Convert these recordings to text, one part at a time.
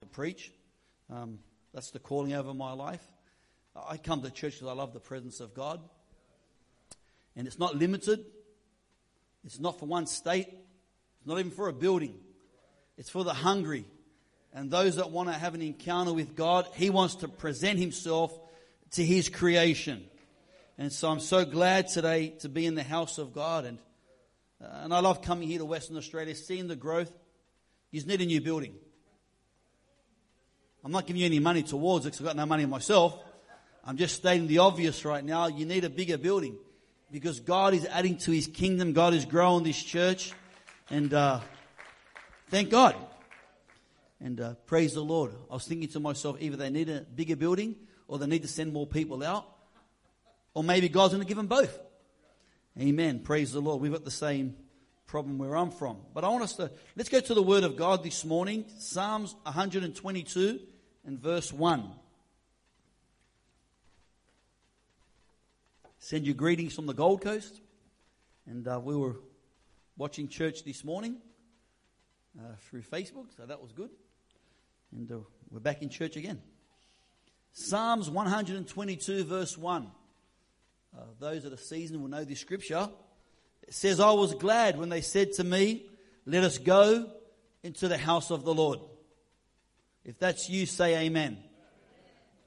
to preach. Um, that's the calling over my life. I come to church because I love the presence of God. And it's not limited. It's not for one state. It's not even for a building. It's for the hungry and those that want to have an encounter with God. He wants to present himself to his creation. And so I'm so glad today to be in the house of God. And, uh, and I love coming here to Western Australia, seeing the growth. You just need a new building. I'm not giving you any money towards it because I've got no money myself. I'm just stating the obvious right now. You need a bigger building because God is adding to his kingdom. God is growing this church. And uh, thank God. And uh, praise the Lord. I was thinking to myself, either they need a bigger building or they need to send more people out. Or maybe God's going to give them both. Amen. Praise the Lord. We've got the same problem where I'm from. But I want us to, let's go to the Word of God this morning. Psalms 122 and verse 1. Send you greetings from the Gold Coast. And uh, we were watching church this morning uh, through Facebook, so that was good. And uh, we're back in church again. Psalms 122, verse 1. Uh, those that are seasoned will know this scripture. It says, I was glad when they said to me, Let us go into the house of the Lord. If that's you, say amen.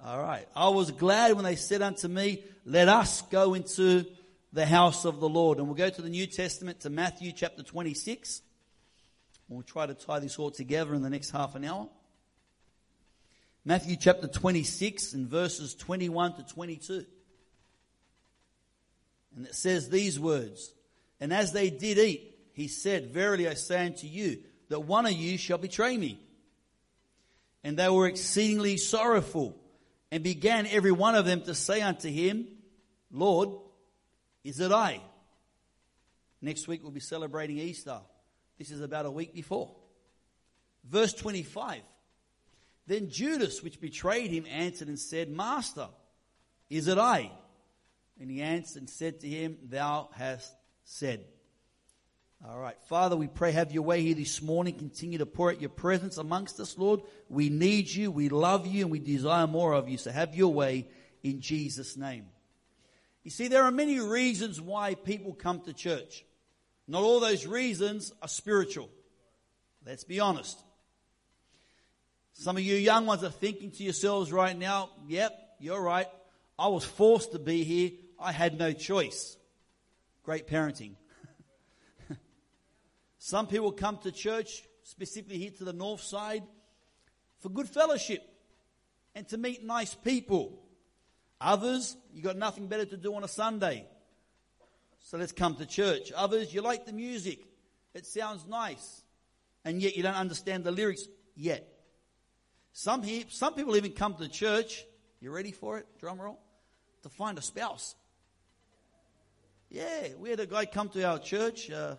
All right. I was glad when they said unto me, Let us go into the house of the Lord. And we'll go to the New Testament to Matthew chapter 26. We'll try to tie this all together in the next half an hour. Matthew chapter 26 and verses 21 to 22. And it says these words And as they did eat, he said, Verily I say unto you, that one of you shall betray me. And they were exceedingly sorrowful, and began every one of them to say unto him, Lord, is it I? Next week we'll be celebrating Easter. This is about a week before. Verse 25. Then Judas, which betrayed him, answered and said, Master, is it I? And he answered and said to him, Thou hast said. All right. Father, we pray have your way here this morning. Continue to pour out your presence amongst us, Lord. We need you. We love you and we desire more of you. So have your way in Jesus' name. You see, there are many reasons why people come to church. Not all those reasons are spiritual. Let's be honest. Some of you young ones are thinking to yourselves right now, yep, you're right. I was forced to be here. I had no choice. Great parenting. Some people come to church, specifically here to the north side, for good fellowship and to meet nice people. Others, you got nothing better to do on a Sunday. So let's come to church. Others, you like the music. It sounds nice. And yet you don't understand the lyrics yet. Some, some people even come to church. You ready for it? Drum roll. To find a spouse. Yeah, we had a guy come to our church uh,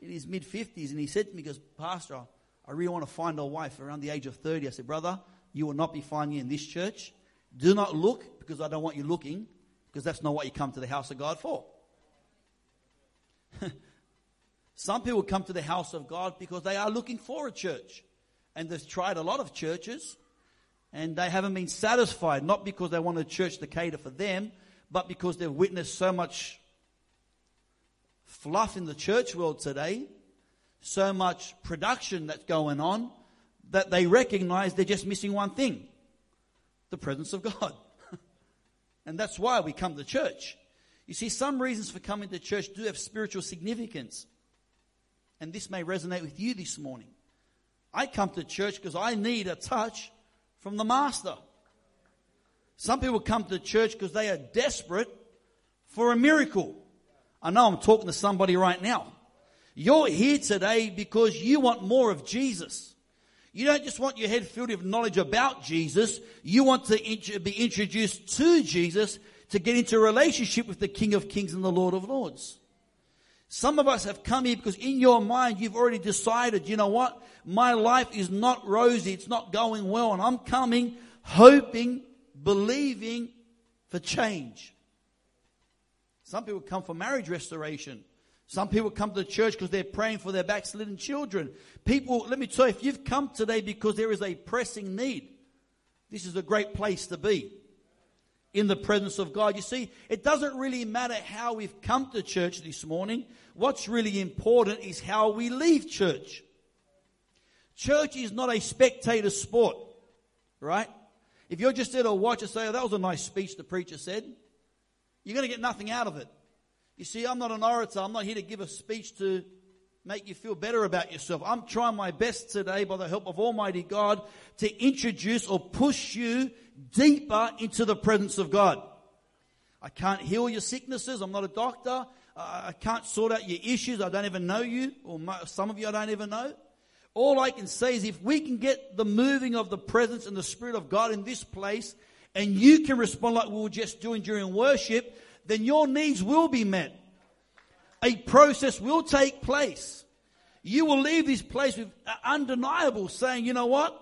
in his mid 50s and he said to me, he goes, Pastor, I really want to find a wife around the age of 30. I said, Brother, you will not be finding in this church. Do not look because I don't want you looking because that's not what you come to the house of God for. Some people come to the house of God because they are looking for a church. And they've tried a lot of churches and they haven't been satisfied, not because they want a church to cater for them, but because they've witnessed so much fluff in the church world today, so much production that's going on, that they recognize they're just missing one thing the presence of God. and that's why we come to church. You see, some reasons for coming to church do have spiritual significance. And this may resonate with you this morning. I come to church because I need a touch from the Master. Some people come to church because they are desperate for a miracle. I know I'm talking to somebody right now. You're here today because you want more of Jesus. You don't just want your head filled with knowledge about Jesus. You want to be introduced to Jesus to get into a relationship with the King of Kings and the Lord of Lords. Some of us have come here because in your mind you've already decided, you know what? My life is not rosy. It's not going well. And I'm coming hoping, believing for change. Some people come for marriage restoration. Some people come to the church because they're praying for their backslidden children. People, let me tell you, if you've come today because there is a pressing need, this is a great place to be in the presence of God. You see, it doesn't really matter how we've come to church this morning. What's really important is how we leave church. Church is not a spectator sport, right? If you're just there to watch and say, oh, that was a nice speech the preacher said, you're going to get nothing out of it. You see, I'm not an orator. I'm not here to give a speech to make you feel better about yourself. I'm trying my best today by the help of Almighty God to introduce or push you deeper into the presence of God. I can't heal your sicknesses. I'm not a doctor. I can't sort out your issues. I don't even know you, or some of you I don't even know. All I can say is if we can get the moving of the presence and the Spirit of God in this place, and you can respond like we were just doing during worship, then your needs will be met. A process will take place. You will leave this place with undeniable saying, you know what?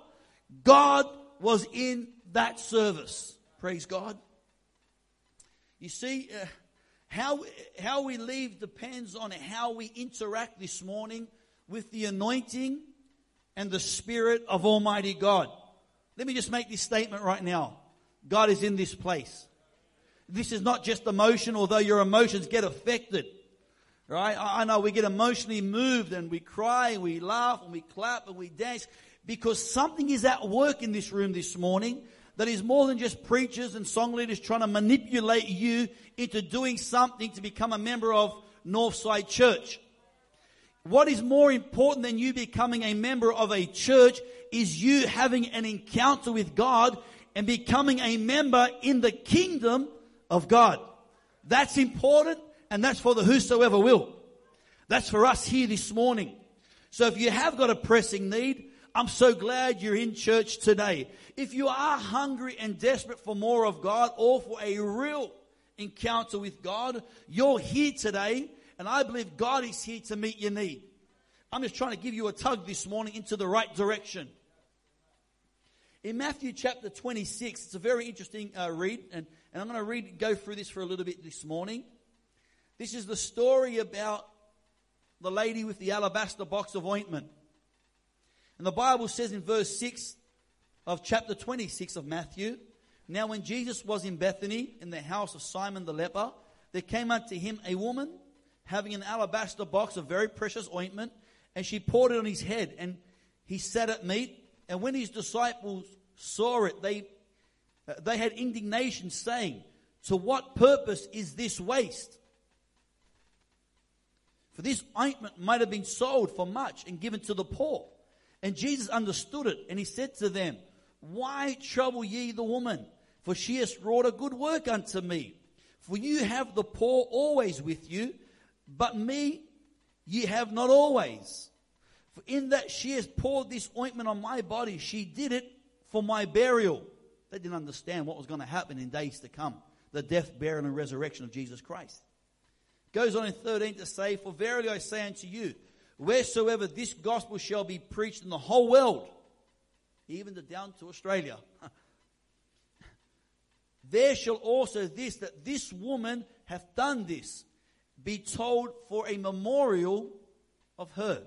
God was in that service. Praise God. You see, uh, how, how we leave depends on how we interact this morning with the anointing and the Spirit of Almighty God. Let me just make this statement right now. God is in this place. This is not just emotion, although your emotions get affected. Right? I know we get emotionally moved and we cry and we laugh and we clap and we dance because something is at work in this room this morning that is more than just preachers and song leaders trying to manipulate you into doing something to become a member of Northside Church. What is more important than you becoming a member of a church is you having an encounter with God and becoming a member in the kingdom of God. That's important and that's for the whosoever will. That's for us here this morning. So if you have got a pressing need, I'm so glad you're in church today. If you are hungry and desperate for more of God or for a real encounter with God, you're here today and I believe God is here to meet your need. I'm just trying to give you a tug this morning into the right direction. In Matthew chapter 26, it's a very interesting uh, read, and, and I'm going to read, go through this for a little bit this morning. This is the story about the lady with the alabaster box of ointment. And the Bible says in verse 6 of chapter 26 of Matthew, Now when Jesus was in Bethany, in the house of Simon the leper, there came unto him a woman having an alabaster box of very precious ointment, and she poured it on his head, and he sat at meat. And when his disciples saw it, they, uh, they had indignation, saying, To what purpose is this waste? For this ointment might have been sold for much and given to the poor. And Jesus understood it, and he said to them, Why trouble ye the woman? For she has wrought a good work unto me. For you have the poor always with you, but me ye have not always. In that she has poured this ointment on my body, she did it for my burial. They didn't understand what was going to happen in days to come the death, burial, and resurrection of Jesus Christ. Goes on in 13 to say, For verily I say unto you, wheresoever this gospel shall be preached in the whole world, even to down to Australia, there shall also this, that this woman hath done this, be told for a memorial of her.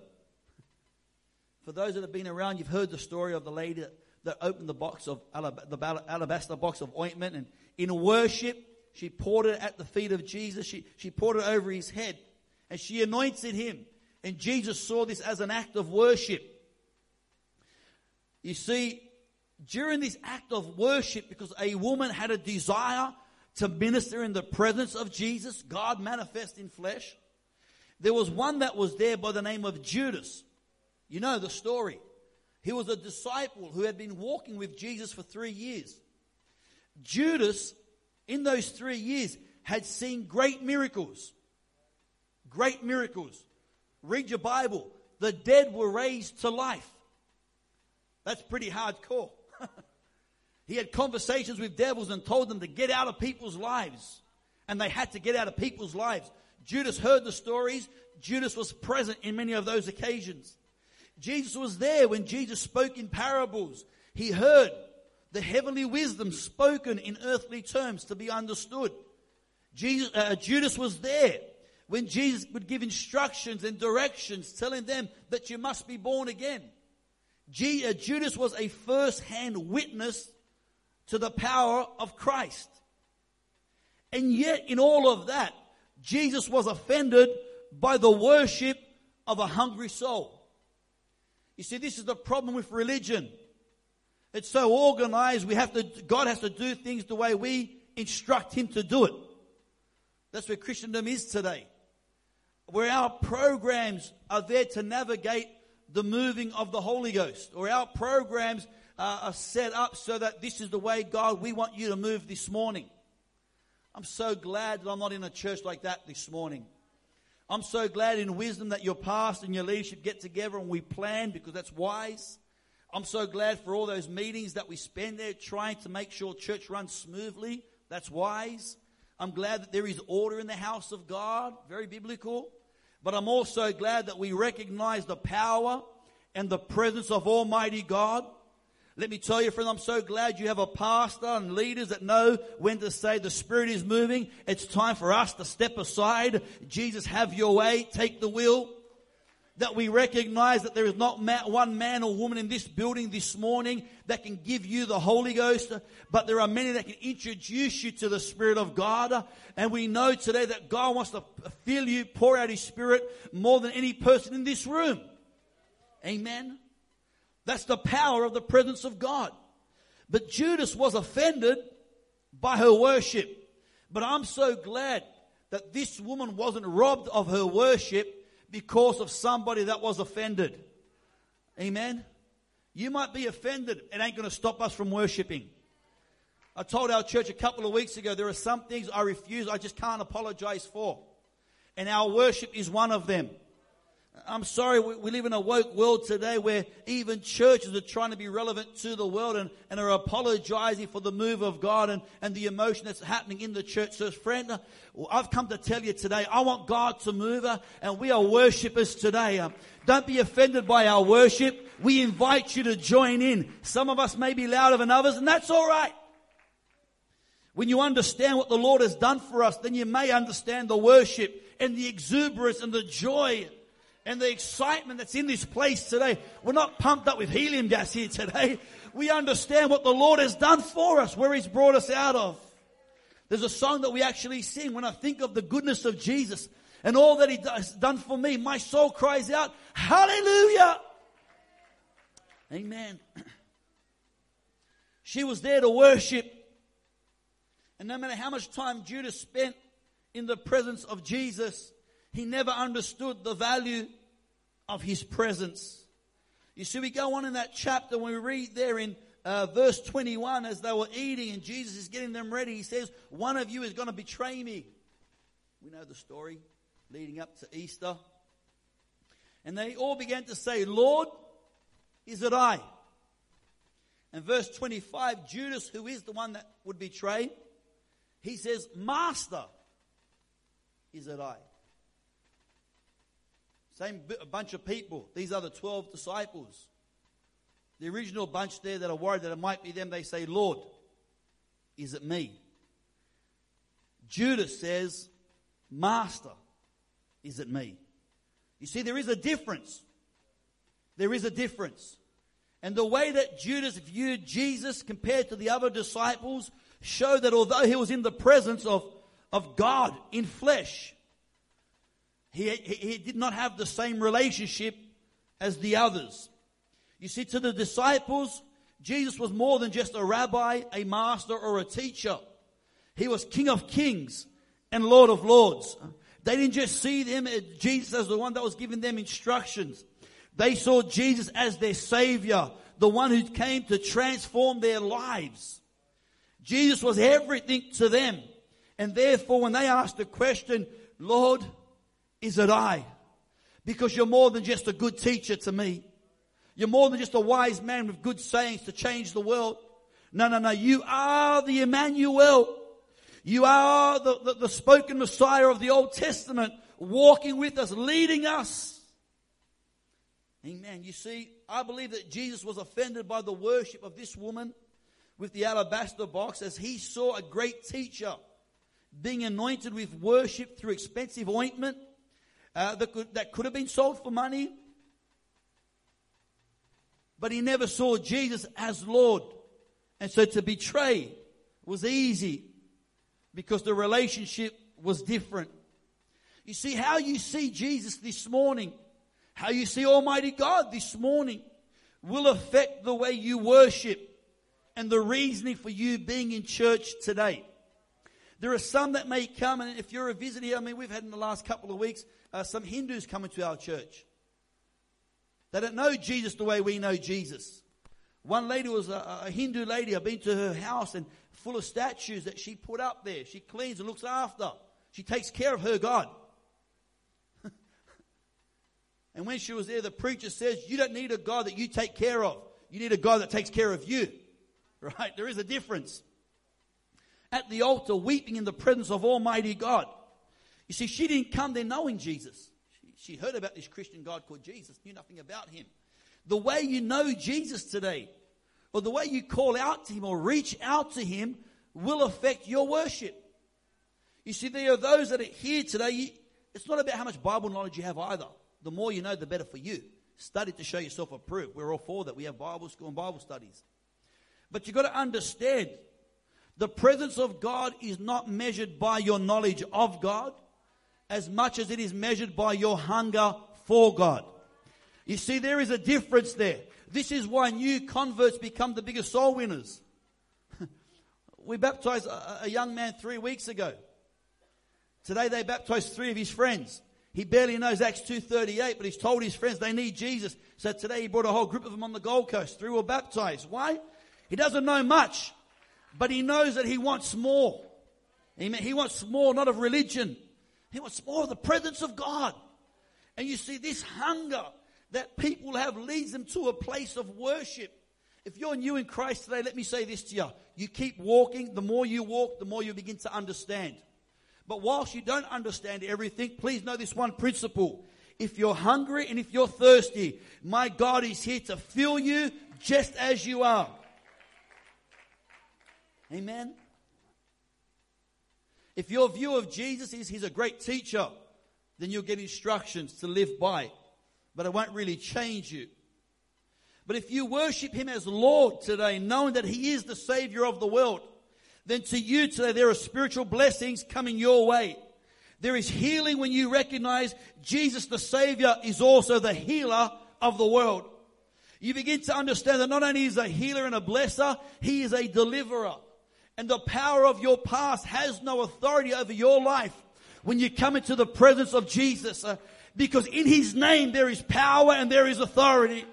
For those that have been around, you've heard the story of the lady that, that opened the box of the alabaster box of ointment, and in worship, she poured it at the feet of Jesus. She, she poured it over his head, and she anointed him. And Jesus saw this as an act of worship. You see, during this act of worship, because a woman had a desire to minister in the presence of Jesus, God manifest in flesh, there was one that was there by the name of Judas. You know the story. He was a disciple who had been walking with Jesus for three years. Judas, in those three years, had seen great miracles. Great miracles. Read your Bible. The dead were raised to life. That's pretty hardcore. he had conversations with devils and told them to get out of people's lives. And they had to get out of people's lives. Judas heard the stories. Judas was present in many of those occasions. Jesus was there when Jesus spoke in parables. He heard the heavenly wisdom spoken in earthly terms to be understood. Jesus, uh, Judas was there when Jesus would give instructions and directions telling them that you must be born again. Uh, Judas was a first hand witness to the power of Christ. And yet, in all of that, Jesus was offended by the worship of a hungry soul. You see, this is the problem with religion. It's so organized, we have to, God has to do things the way we instruct Him to do it. That's where Christendom is today. Where our programs are there to navigate the moving of the Holy Ghost, or our programs uh, are set up so that this is the way, God, we want you to move this morning. I'm so glad that I'm not in a church like that this morning. I'm so glad in wisdom that your past and your leadership get together and we plan because that's wise. I'm so glad for all those meetings that we spend there trying to make sure church runs smoothly. That's wise. I'm glad that there is order in the house of God. Very biblical. But I'm also glad that we recognize the power and the presence of Almighty God. Let me tell you, friend, I'm so glad you have a pastor and leaders that know when to say the Spirit is moving. It's time for us to step aside. Jesus, have your way. Take the wheel. That we recognize that there is not one man or woman in this building this morning that can give you the Holy Ghost, but there are many that can introduce you to the Spirit of God. And we know today that God wants to fill you, pour out His Spirit more than any person in this room. Amen. That's the power of the presence of God. But Judas was offended by her worship. But I'm so glad that this woman wasn't robbed of her worship because of somebody that was offended. Amen. You might be offended. It ain't going to stop us from worshiping. I told our church a couple of weeks ago there are some things I refuse, I just can't apologize for. And our worship is one of them. I'm sorry, we, live in a woke world today where even churches are trying to be relevant to the world and, and are apologizing for the move of God and, and the emotion that's happening in the church. So, friend, uh, I've come to tell you today, I want God to move, uh, and we are worshippers today. Uh, don't be offended by our worship. We invite you to join in. Some of us may be louder than others, and that's all right. When you understand what the Lord has done for us, then you may understand the worship and the exuberance and the joy and the excitement that's in this place today. We're not pumped up with helium gas here today. We understand what the Lord has done for us, where He's brought us out of. There's a song that we actually sing when I think of the goodness of Jesus and all that He has done for me. My soul cries out, Hallelujah! Amen. She was there to worship. And no matter how much time Judas spent in the presence of Jesus, he never understood the value of his presence. You see, we go on in that chapter when we read there in uh, verse 21 as they were eating and Jesus is getting them ready. He says, One of you is going to betray me. We know the story leading up to Easter. And they all began to say, Lord, is it I? And verse 25, Judas, who is the one that would betray, he says, Master, is it I? Same bunch of people. These are the 12 disciples. The original bunch there that are worried that it might be them, they say, Lord, is it me? Judas says, Master, is it me? You see, there is a difference. There is a difference. And the way that Judas viewed Jesus compared to the other disciples show that although he was in the presence of, of God in flesh, he, he, did not have the same relationship as the others. You see, to the disciples, Jesus was more than just a rabbi, a master, or a teacher. He was King of kings and Lord of lords. They didn't just see them, eh, Jesus as the one that was giving them instructions. They saw Jesus as their savior, the one who came to transform their lives. Jesus was everything to them. And therefore, when they asked the question, Lord, is it I? Because you're more than just a good teacher to me. You're more than just a wise man with good sayings to change the world. No, no, no. You are the Emmanuel. You are the, the, the spoken Messiah of the Old Testament, walking with us, leading us. Amen. You see, I believe that Jesus was offended by the worship of this woman with the alabaster box as he saw a great teacher being anointed with worship through expensive ointment uh, that, could, that could have been sold for money. But he never saw Jesus as Lord. And so to betray was easy because the relationship was different. You see, how you see Jesus this morning, how you see Almighty God this morning, will affect the way you worship and the reasoning for you being in church today. There are some that may come, and if you're a visitor here, I mean, we've had in the last couple of weeks uh, some Hindus coming to our church. They don't know Jesus the way we know Jesus. One lady was a, a Hindu lady. I've been to her house and full of statues that she put up there. She cleans and looks after. She takes care of her God. and when she was there, the preacher says, You don't need a God that you take care of. You need a God that takes care of you. Right? There is a difference. At the altar, weeping in the presence of Almighty God. You see, she didn't come there knowing Jesus. She, heard about this Christian God called Jesus, knew nothing about him. The way you know Jesus today, or the way you call out to him or reach out to him, will affect your worship. You see, there are those that are here today. it's not about how much Bible knowledge you have either. The more you know, the better for you. Study to show yourself approved. We're all for that. We have Bible school and Bible studies. But you've got to understand the presence of God is not measured by your knowledge of God as much as it is measured by your hunger for God. You see, there is a difference there. This is why new converts become the biggest soul winners. we baptized a, a young man three weeks ago. Today they baptized three of his friends. He barely knows Acts 2.38, but he's told his friends they need Jesus. So today he brought a whole group of them on the Gold Coast. Three were baptized. Why? He doesn't know much, but he knows that he wants more. Amen. He wants more, not of religion. He wants more of the presence of God. And you see, this hunger that people have leads them to a place of worship. If you're new in Christ today, let me say this to you. You keep walking, the more you walk, the more you begin to understand. But whilst you don't understand everything, please know this one principle. If you're hungry and if you're thirsty, my God is here to fill you just as you are. Amen. If your view of Jesus is he's a great teacher, then you'll get instructions to live by, but it won't really change you. But if you worship him as Lord today, knowing that he is the Savior of the world, then to you today there are spiritual blessings coming your way. There is healing when you recognize Jesus the Savior is also the healer of the world. You begin to understand that not only is a healer and a blesser, he is a deliverer. And the power of your past has no authority over your life when you come into the presence of Jesus. Uh, because in His name there is power and there is authority.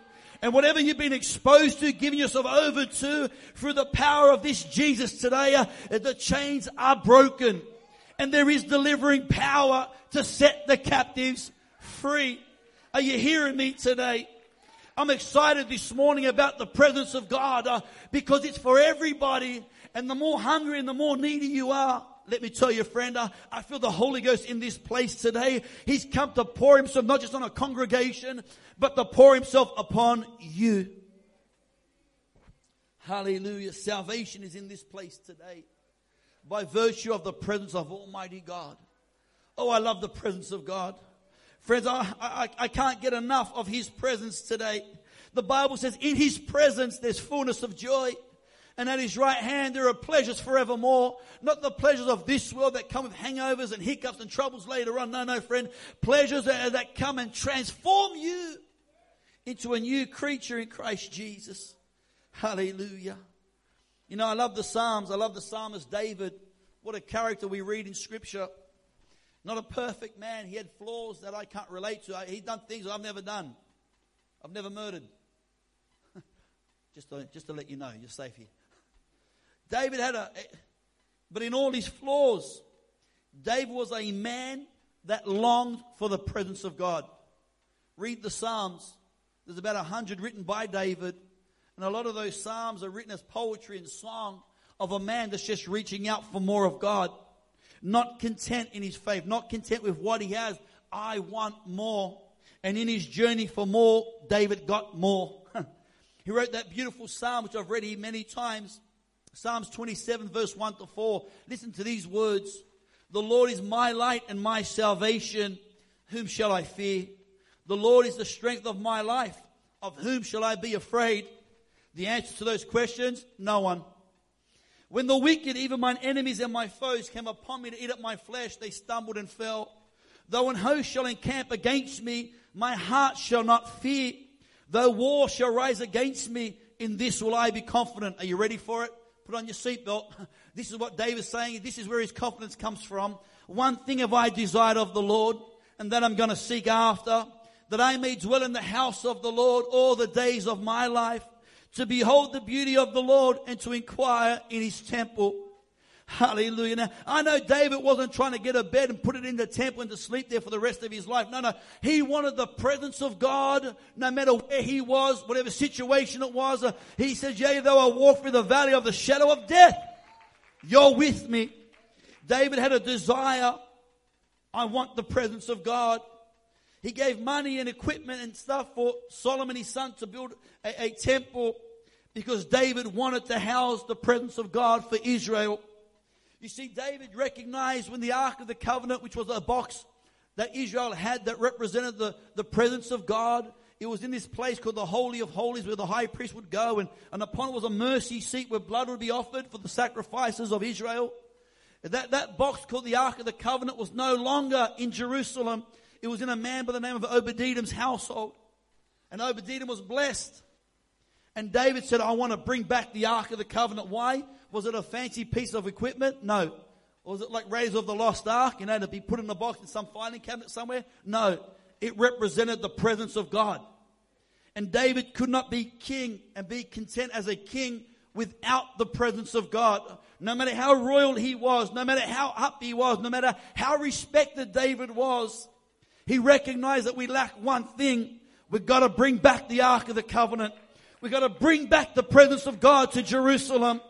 And whatever you've been exposed to, giving yourself over to through the power of this Jesus today, uh, the chains are broken. And there is delivering power to set the captives free. Are you hearing me today? I'm excited this morning about the presence of God uh, because it's for everybody and the more hungry and the more needy you are, let me tell you, friend, I, feel the Holy Ghost in this place today. He's come to pour himself not just on a congregation, but to pour himself upon you. Hallelujah. Salvation is in this place today by virtue of the presence of Almighty God. Oh, I love the presence of God. Friends, I, I, I can't get enough of His presence today. The Bible says in His presence there's fullness of joy and at his right hand there are pleasures forevermore. Not the pleasures of this world that come with hangovers and hiccups and troubles later on. No, no, friend. Pleasures that, that come and transform you into a new creature in Christ Jesus. Hallelujah. You know, I love the Psalms. I love the psalmist David. What a character we read in Scripture. Not a perfect man. He had flaws that I can't relate to. He's done things I've never done. I've never murdered. just, to, just to let you know, you're safe here. David had a, but in all his flaws, David was a man that longed for the presence of God. Read the Psalms. There's about a hundred written by David, and a lot of those Psalms are written as poetry and song of a man that's just reaching out for more of God. Not content in his faith, not content with what he has. I want more. And in his journey for more, David got more. he wrote that beautiful psalm, which I've read many times. Psalms 27 verse 1 to 4. Listen to these words. The Lord is my light and my salvation. Whom shall I fear? The Lord is the strength of my life. Of whom shall I be afraid? The answer to those questions, no one. When the wicked, even mine enemies and my foes, came upon me to eat up my flesh, they stumbled and fell. Though an host shall encamp against me, my heart shall not fear. Though war shall rise against me, in this will I be confident. Are you ready for it? Put on your seatbelt. This is what David's saying. This is where his confidence comes from. One thing have I desired of the Lord, and that I'm going to seek after, that I may dwell in the house of the Lord all the days of my life, to behold the beauty of the Lord and to inquire in his temple. Hallelujah. Now, I know David wasn't trying to get a bed and put it in the temple and to sleep there for the rest of his life. No, no. He wanted the presence of God no matter where he was, whatever situation it was. Uh, he says, yea, though I walk through the valley of the shadow of death, you're with me. David had a desire. I want the presence of God. He gave money and equipment and stuff for Solomon, his son, to build a, a temple because David wanted to house the presence of God for Israel. You see, David recognized when the Ark of the Covenant, which was a box that Israel had that represented the, the presence of God, it was in this place called the Holy of Holies where the high priest would go and, and upon it was a mercy seat where blood would be offered for the sacrifices of Israel. That, that box called the Ark of the Covenant was no longer in Jerusalem. It was in a man by the name of Obed-Edom's household. And Obed-Edom was blessed. And David said, I want to bring back the Ark of the Covenant. Why? Was it a fancy piece of equipment? No. Was it like Raiders of the Lost Ark, you know, to be put in a box in some filing cabinet somewhere? No. It represented the presence of God. And David could not be king and be content as a king without the presence of God. No matter how royal he was, no matter how up he was, no matter how respected David was, he recognized that we lack one thing. We've got to bring back the Ark of the Covenant. We've got to bring back the presence of God to Jerusalem.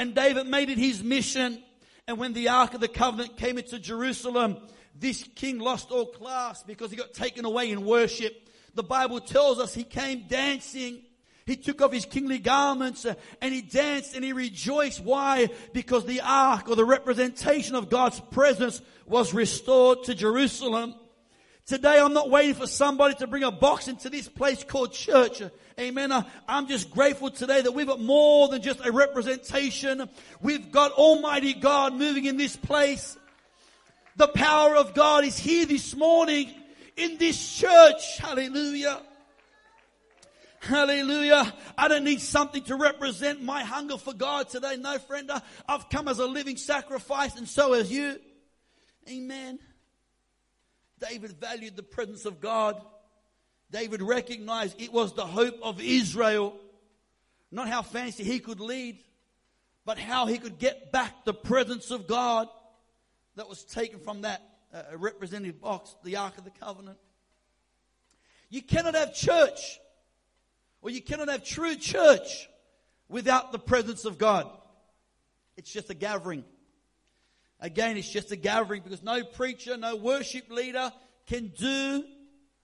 And David made it his mission. And when the Ark of the Covenant came into Jerusalem, this king lost all class because he got taken away in worship. The Bible tells us he came dancing. He took off his kingly garments uh, and he danced and he rejoiced. Why? Because the ark or the representation of God's presence was restored to Jerusalem. Today I'm not waiting for somebody to bring a box into this place called church. Amen. I'm just grateful today that we've got more than just a representation. We've got Almighty God moving in this place. The power of God is here this morning in this church. Hallelujah. Hallelujah. I don't need something to represent my hunger for God today. No, friend. I've come as a living sacrifice and so has you. Amen. David valued the presence of God. David recognized it was the hope of Israel. Not how fancy he could lead, but how he could get back the presence of God that was taken from that uh, representative box, the Ark of the Covenant. You cannot have church, or you cannot have true church without the presence of God. It's just a gathering. Again, it's just a gathering because no preacher, no worship leader can do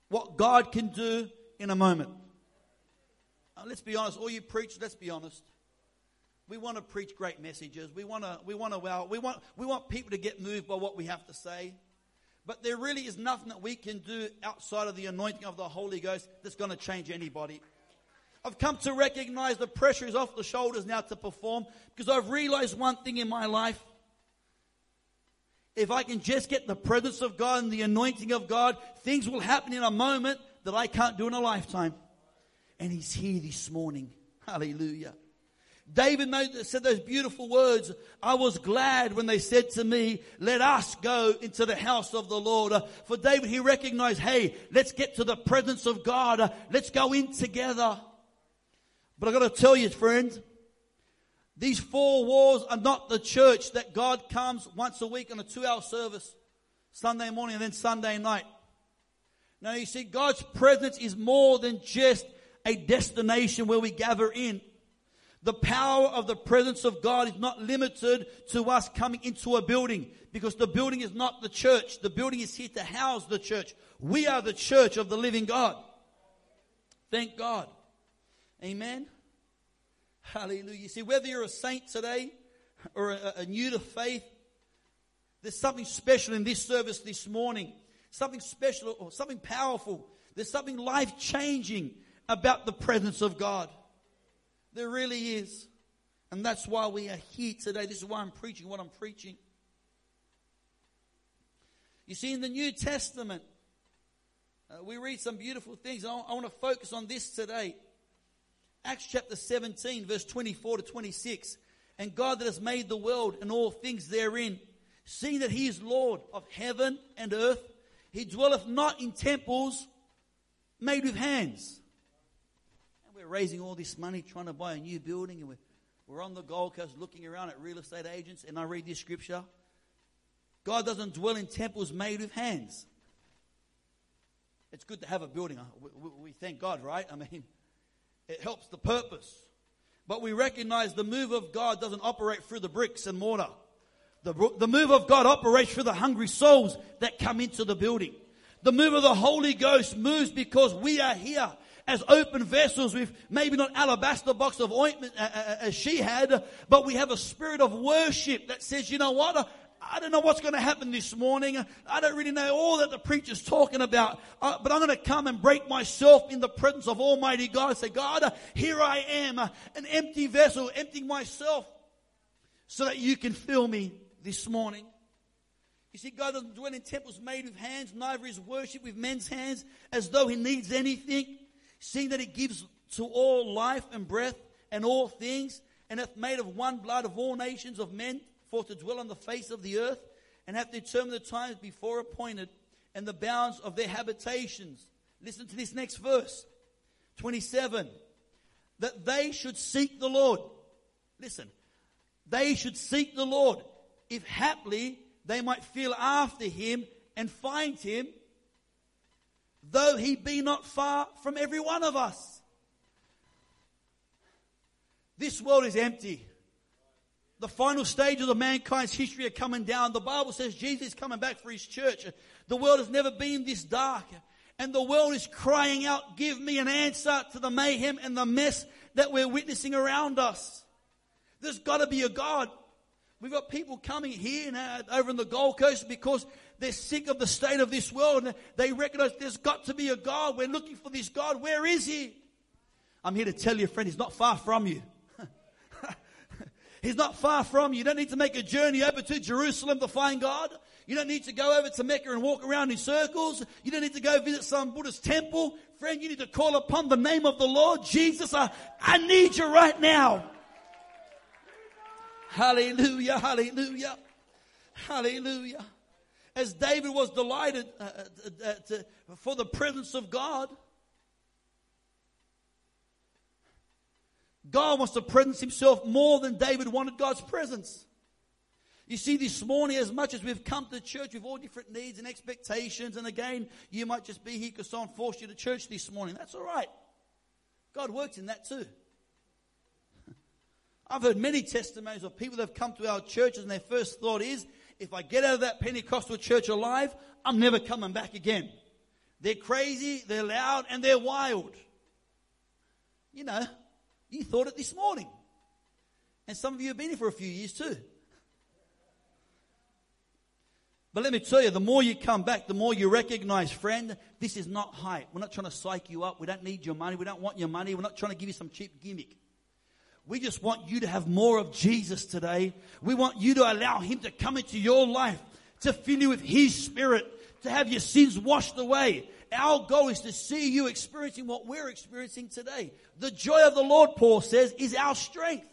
what God can do in a moment. Uh, let's be honest, all you preachers, let's be honest. We want to preach great messages. We want to, we want to, well, we want, we want people to get moved by what we have to say. But there really is nothing that we can do outside of the anointing of the Holy Ghost that's going to change anybody. I've come to recognize the pressure is off the shoulders now to perform because I've realized one thing in my life if I can just get the presence of God and the anointing of God, things will happen in a moment that I can't do in a lifetime. And He's here this morning. Hallelujah. David said those beautiful words. I was glad when they said to me, let us go into the house of the Lord. For David, he recognized, hey, let's get to the presence of God. Let's go in together. But I've gotta tell you, friends, these four walls are not the church that God comes once a week on a two hour service, Sunday morning and then Sunday night. Now you see, God's presence is more than just a destination where we gather in. The power of the presence of God is not limited to us coming into a building because the building is not the church. The building is here to house the church. We are the church of the living God. Thank God. Amen. Hallelujah. You see, whether you're a saint today or a, a new to faith, There's something special in this service this morning. Something special or something powerful. There's something life changing about the presence of God. There really is. And that's why we are here today. This is why I'm preaching what I'm preaching. You see, in the New Testament, uh, we read some beautiful things. I, I want to focus on this today. Acts chapter 17, verse 24 to 26. And God that has made the world and all things therein, seeing that he is Lord of heaven and earth, he dwelleth not in temples made with hands. And we're raising all this money trying to buy a new building, and we're, we're on the Gold Coast looking around at real estate agents, and I read this scripture. God doesn't dwell in temples made with hands. It's good to have a building. We, we, we thank God, right? I mean, it helps the purpose. But we recognize the move of God doesn't operate through the bricks and mortar. The, the move of God operates through the hungry souls that come into the building. The move of the Holy Ghost moves because we are here as open vessels with maybe not alabaster box of ointment uh, uh, uh, as she had, but we have a spirit of worship that says, you know what? I don't know what's going to happen this morning. I don't really know all that the preacher's talking about. Uh, but I'm going to come and break myself in the presence of Almighty God and say, God, here I am, an empty vessel, emptying myself so that you can fill me this morning. You see, God doesn't dwell in temples made with hands, neither is worship with men's hands as though he needs anything, seeing that he gives to all life and breath and all things, and hath made of one blood of all nations of men for to dwell on the face of the earth, and hath determined the times before appointed and the bounds of their habitations. Listen to this next verse 27. That they should seek the Lord. Listen, they should seek the Lord, if haply they might feel after him and find him, though he be not far from every one of us. This world is empty the final stages of mankind's history are coming down. The Bible says Jesus is coming back for his church. The world has never been this dark. And the world is crying out, give me an answer to the mayhem and the mess that we're witnessing around us. There's got to be a God. We've got people coming here now over in the Gold Coast because they're sick of the state of this world and they recognize there's got to be a God. We're looking for this God. Where is he? I'm here to tell you, friend, he's not far from you. He's not far from you. You don't need to make a journey over to Jerusalem to find God. You don't need to go over to Mecca and walk around in circles. You don't need to go visit some Buddhist temple. Friend, you need to call upon the name of the Lord Jesus. I, I need you right now. Hallelujah, hallelujah, hallelujah. As David was delighted uh, uh, uh, to, for the presence of God, God wants to presence himself more than David wanted God's presence. You see, this morning, as much as we've come to church with all different needs and expectations, and again, you might just be here because someone forced you to church this morning. That's all right. God works in that too. I've heard many testimonies of people that have come to our churches and their first thought is, if I get out of that Pentecostal church alive, I'm never coming back again. They're crazy, they're loud, and they're wild. You know, you thought it this morning. And some of you have been here for a few years too. But let me tell you, the more you come back, the more you recognize, friend, this is not hype. We're not trying to psych you up. We don't need your money. We don't want your money. We're not trying to give you some cheap gimmick. We just want you to have more of Jesus today. We want you to allow Him to come into your life, to fill you with His Spirit, to have your sins washed away, our goal is to see you experiencing what we're experiencing today. The joy of the Lord, Paul says, is our strength.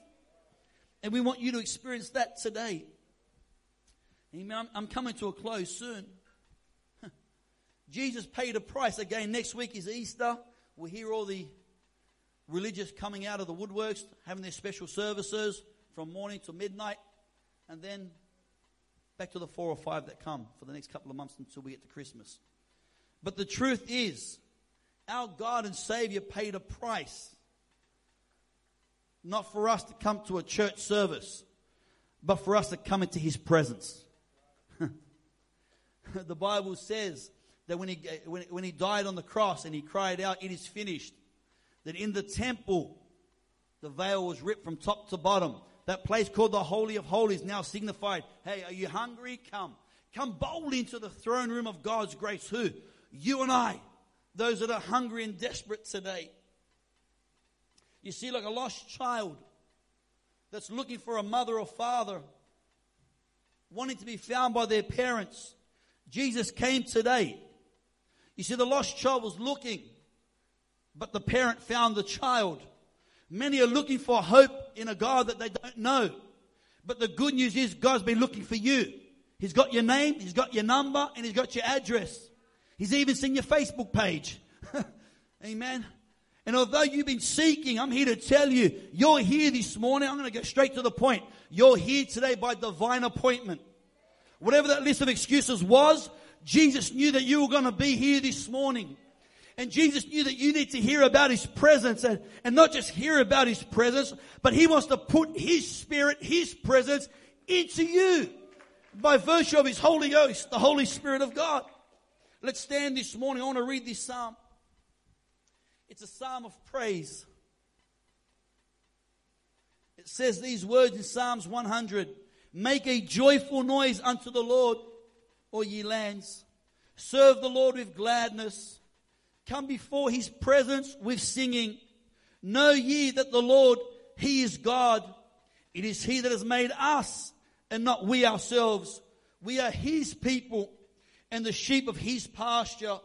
And we want you to experience that today. Amen. I'm coming to a close soon. Jesus paid a price. Again, next week is Easter. We'll hear all the religious coming out of the woodworks, having their special services from morning to midnight, and then back to the four or five that come for the next couple of months until we get to Christmas. But the truth is, our God and Savior paid a price. Not for us to come to a church service, but for us to come into His presence. the Bible says that when he, when, when he died on the cross and he cried out, It is finished, that in the temple, the veil was ripped from top to bottom. That place called the Holy of Holies now signified, Hey, are you hungry? Come. come boldly into the throne room of God's grace. Who? You and I. Those that are hungry and desperate today. You see, like a lost child that's looking for a mother or father, wanting to be found by their parents. Jesus came today. You see, the lost child was looking, but the parent found the child. Many are looking for hope in a God that they don't know. But the good news is God's been looking for you. He's got your name, He's got your number, and He's got your address. He's even seen your Facebook page. Amen. And although you've been seeking, I'm here to tell you, you're here this morning. I'm going to go straight to the point. You're here today by divine appointment. Whatever that list of excuses was, Jesus knew that you were going to be here this morning. And Jesus knew that you need to hear about His presence and, and not just hear about His presence, but He wants to put His Spirit, His presence into you by virtue of His Holy Ghost, the Holy Spirit of God. Let's stand this morning. I want to read this psalm. It's a psalm of praise. It says these words in Psalms 100 Make a joyful noise unto the Lord, all ye lands. Serve the Lord with gladness. Come before his presence with singing. Know ye that the Lord, he is God. It is he that has made us and not we ourselves. We are his people and the sheep of his pasture.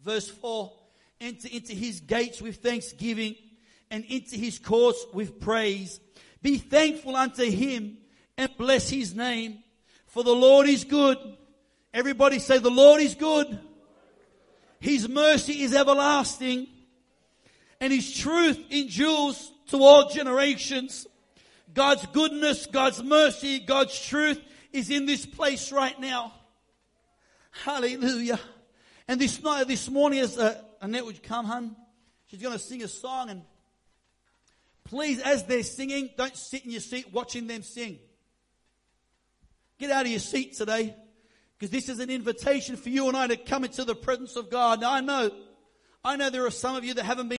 Verse 4 enter into his gates with thanksgiving and into his courts with praise. Be thankful unto him and bless his name. For the Lord is good. Everybody say the Lord is good. His mercy is everlasting and his truth endures to all generations. God's goodness, God's mercy, God's truth is in this place right now. Hallelujah. And this night, this morning, as uh, Annette would come, hun, she's going to sing a song. And please, as they're singing, don't sit in your seat watching them sing. Get out of your seat today, because this is an invitation for you and I to come into the presence of God. Now, I know, I know there are some of you that haven't been